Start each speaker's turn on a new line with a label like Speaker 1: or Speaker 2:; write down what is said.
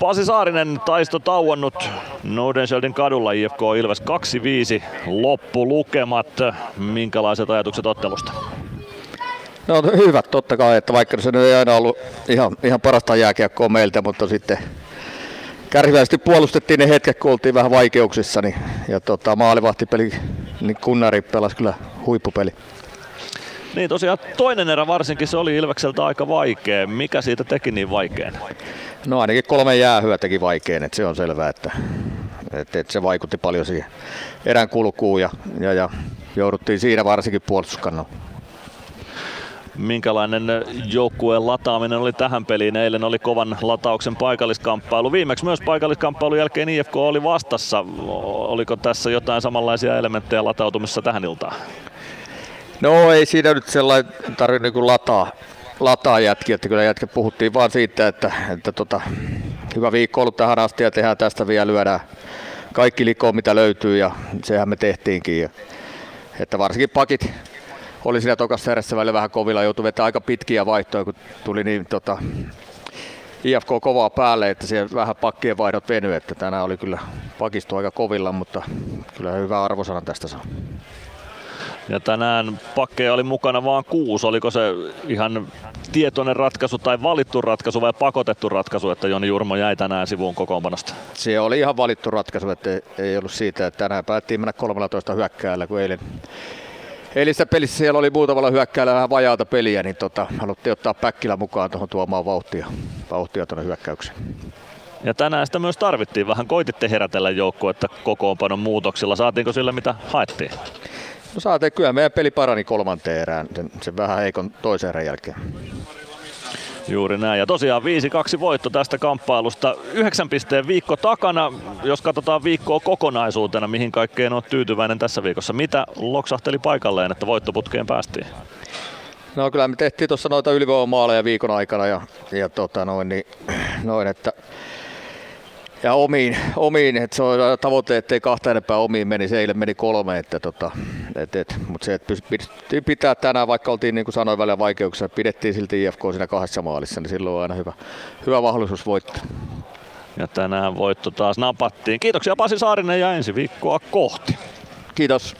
Speaker 1: Pasi Saarinen taisto tauonnut Nordenskjöldin kadulla IFK Ilves 2-5 loppulukemat. Minkälaiset ajatukset ottelusta?
Speaker 2: No hyvät totta kai, että vaikka se nyt ei aina ollut ihan, ihan parasta jääkiekkoa meiltä, mutta sitten kärsivällisesti puolustettiin ne hetket, kun oltiin vähän vaikeuksissa, niin, ja tota, maalivahtipeli, niin kunnari pelasi kyllä huippupeli.
Speaker 1: Niin tosiaan toinen erä varsinkin se oli Ilvekseltä aika vaikea. Mikä siitä teki niin vaikean?
Speaker 2: No ainakin kolme jäähyä teki vaikean, että se on selvää, että, että, että se vaikutti paljon siihen erän kulkuun ja, ja, ja jouduttiin siinä varsinkin puolustuskannolla
Speaker 1: minkälainen joukkueen lataaminen oli tähän peliin. Eilen oli kovan latauksen paikalliskamppailu. Viimeksi myös paikalliskamppailun jälkeen IFK oli vastassa. Oliko tässä jotain samanlaisia elementtejä latautumissa tähän iltaan?
Speaker 2: No ei siinä nyt sellainen tarvitse niin lataa, lataa jätkiä, että kyllä jätkä puhuttiin vaan siitä, että, että tota, hyvä viikko ollut tähän asti ja tehdään tästä vielä lyödään kaikki likoon mitä löytyy ja sehän me tehtiinkin. Ja, että varsinkin pakit oli siinä tokassa erässä välillä vähän kovilla, joutui vetämään aika pitkiä vaihtoja, kun tuli niin tota, IFK kovaa päälle, että siellä vähän pakkien vaihdot venyi, että tänään oli kyllä pakisto aika kovilla, mutta kyllä hyvä arvosana tästä saa.
Speaker 1: Ja tänään pakkeja oli mukana vain kuusi. Oliko se ihan tietoinen ratkaisu tai valittu ratkaisu vai pakotettu ratkaisu, että Joni Jurmo jäi tänään sivuun kokoonpanosta?
Speaker 2: Se oli ihan valittu ratkaisu, että ei ollut siitä, että tänään päättiin mennä 13 hyökkäällä, kun eilen Eilissä pelissä siellä oli muutamalla hyökkäällä vähän vajaata peliä, niin tota, haluttiin ottaa Päkkilä mukaan tuohon tuomaan vauhtia, vauhtia tuonne hyökkäykseen.
Speaker 1: Ja tänään sitä myös tarvittiin. Vähän koititte herätellä joukkuetta kokoonpanon muutoksilla. Saatiinko sillä mitä haettiin?
Speaker 2: No saatiin kyllä. Meidän peli parani kolmanteen erään, sen, sen vähän heikon toisen erän jälkeen.
Speaker 1: Juuri näin. Ja tosiaan 5-2 voitto tästä kamppailusta. Yhdeksän pisteen viikko takana. Jos katsotaan viikkoa kokonaisuutena, mihin kaikkeen on tyytyväinen tässä viikossa. Mitä loksahteli paikalleen, että voittoputkeen päästiin?
Speaker 2: No kyllä me tehtiin tuossa noita ylivoimaaleja viikon aikana ja, ja tota noin, niin, noin, että ja omiin, omiin että se on tavoite, ettei kahta enempää omiin meni, se eilen meni kolme, että tota, et, et, mutta se, että pystyttiin pitää tänään, vaikka oltiin niin kuin sanoin välillä vaikeuksia, pidettiin silti IFK siinä kahdessa maalissa, niin silloin on aina hyvä, hyvä mahdollisuus voittaa.
Speaker 1: Ja tänään voitto taas napattiin. Kiitoksia Pasi Saarinen ja ensi viikkoa kohti.
Speaker 2: Kiitos.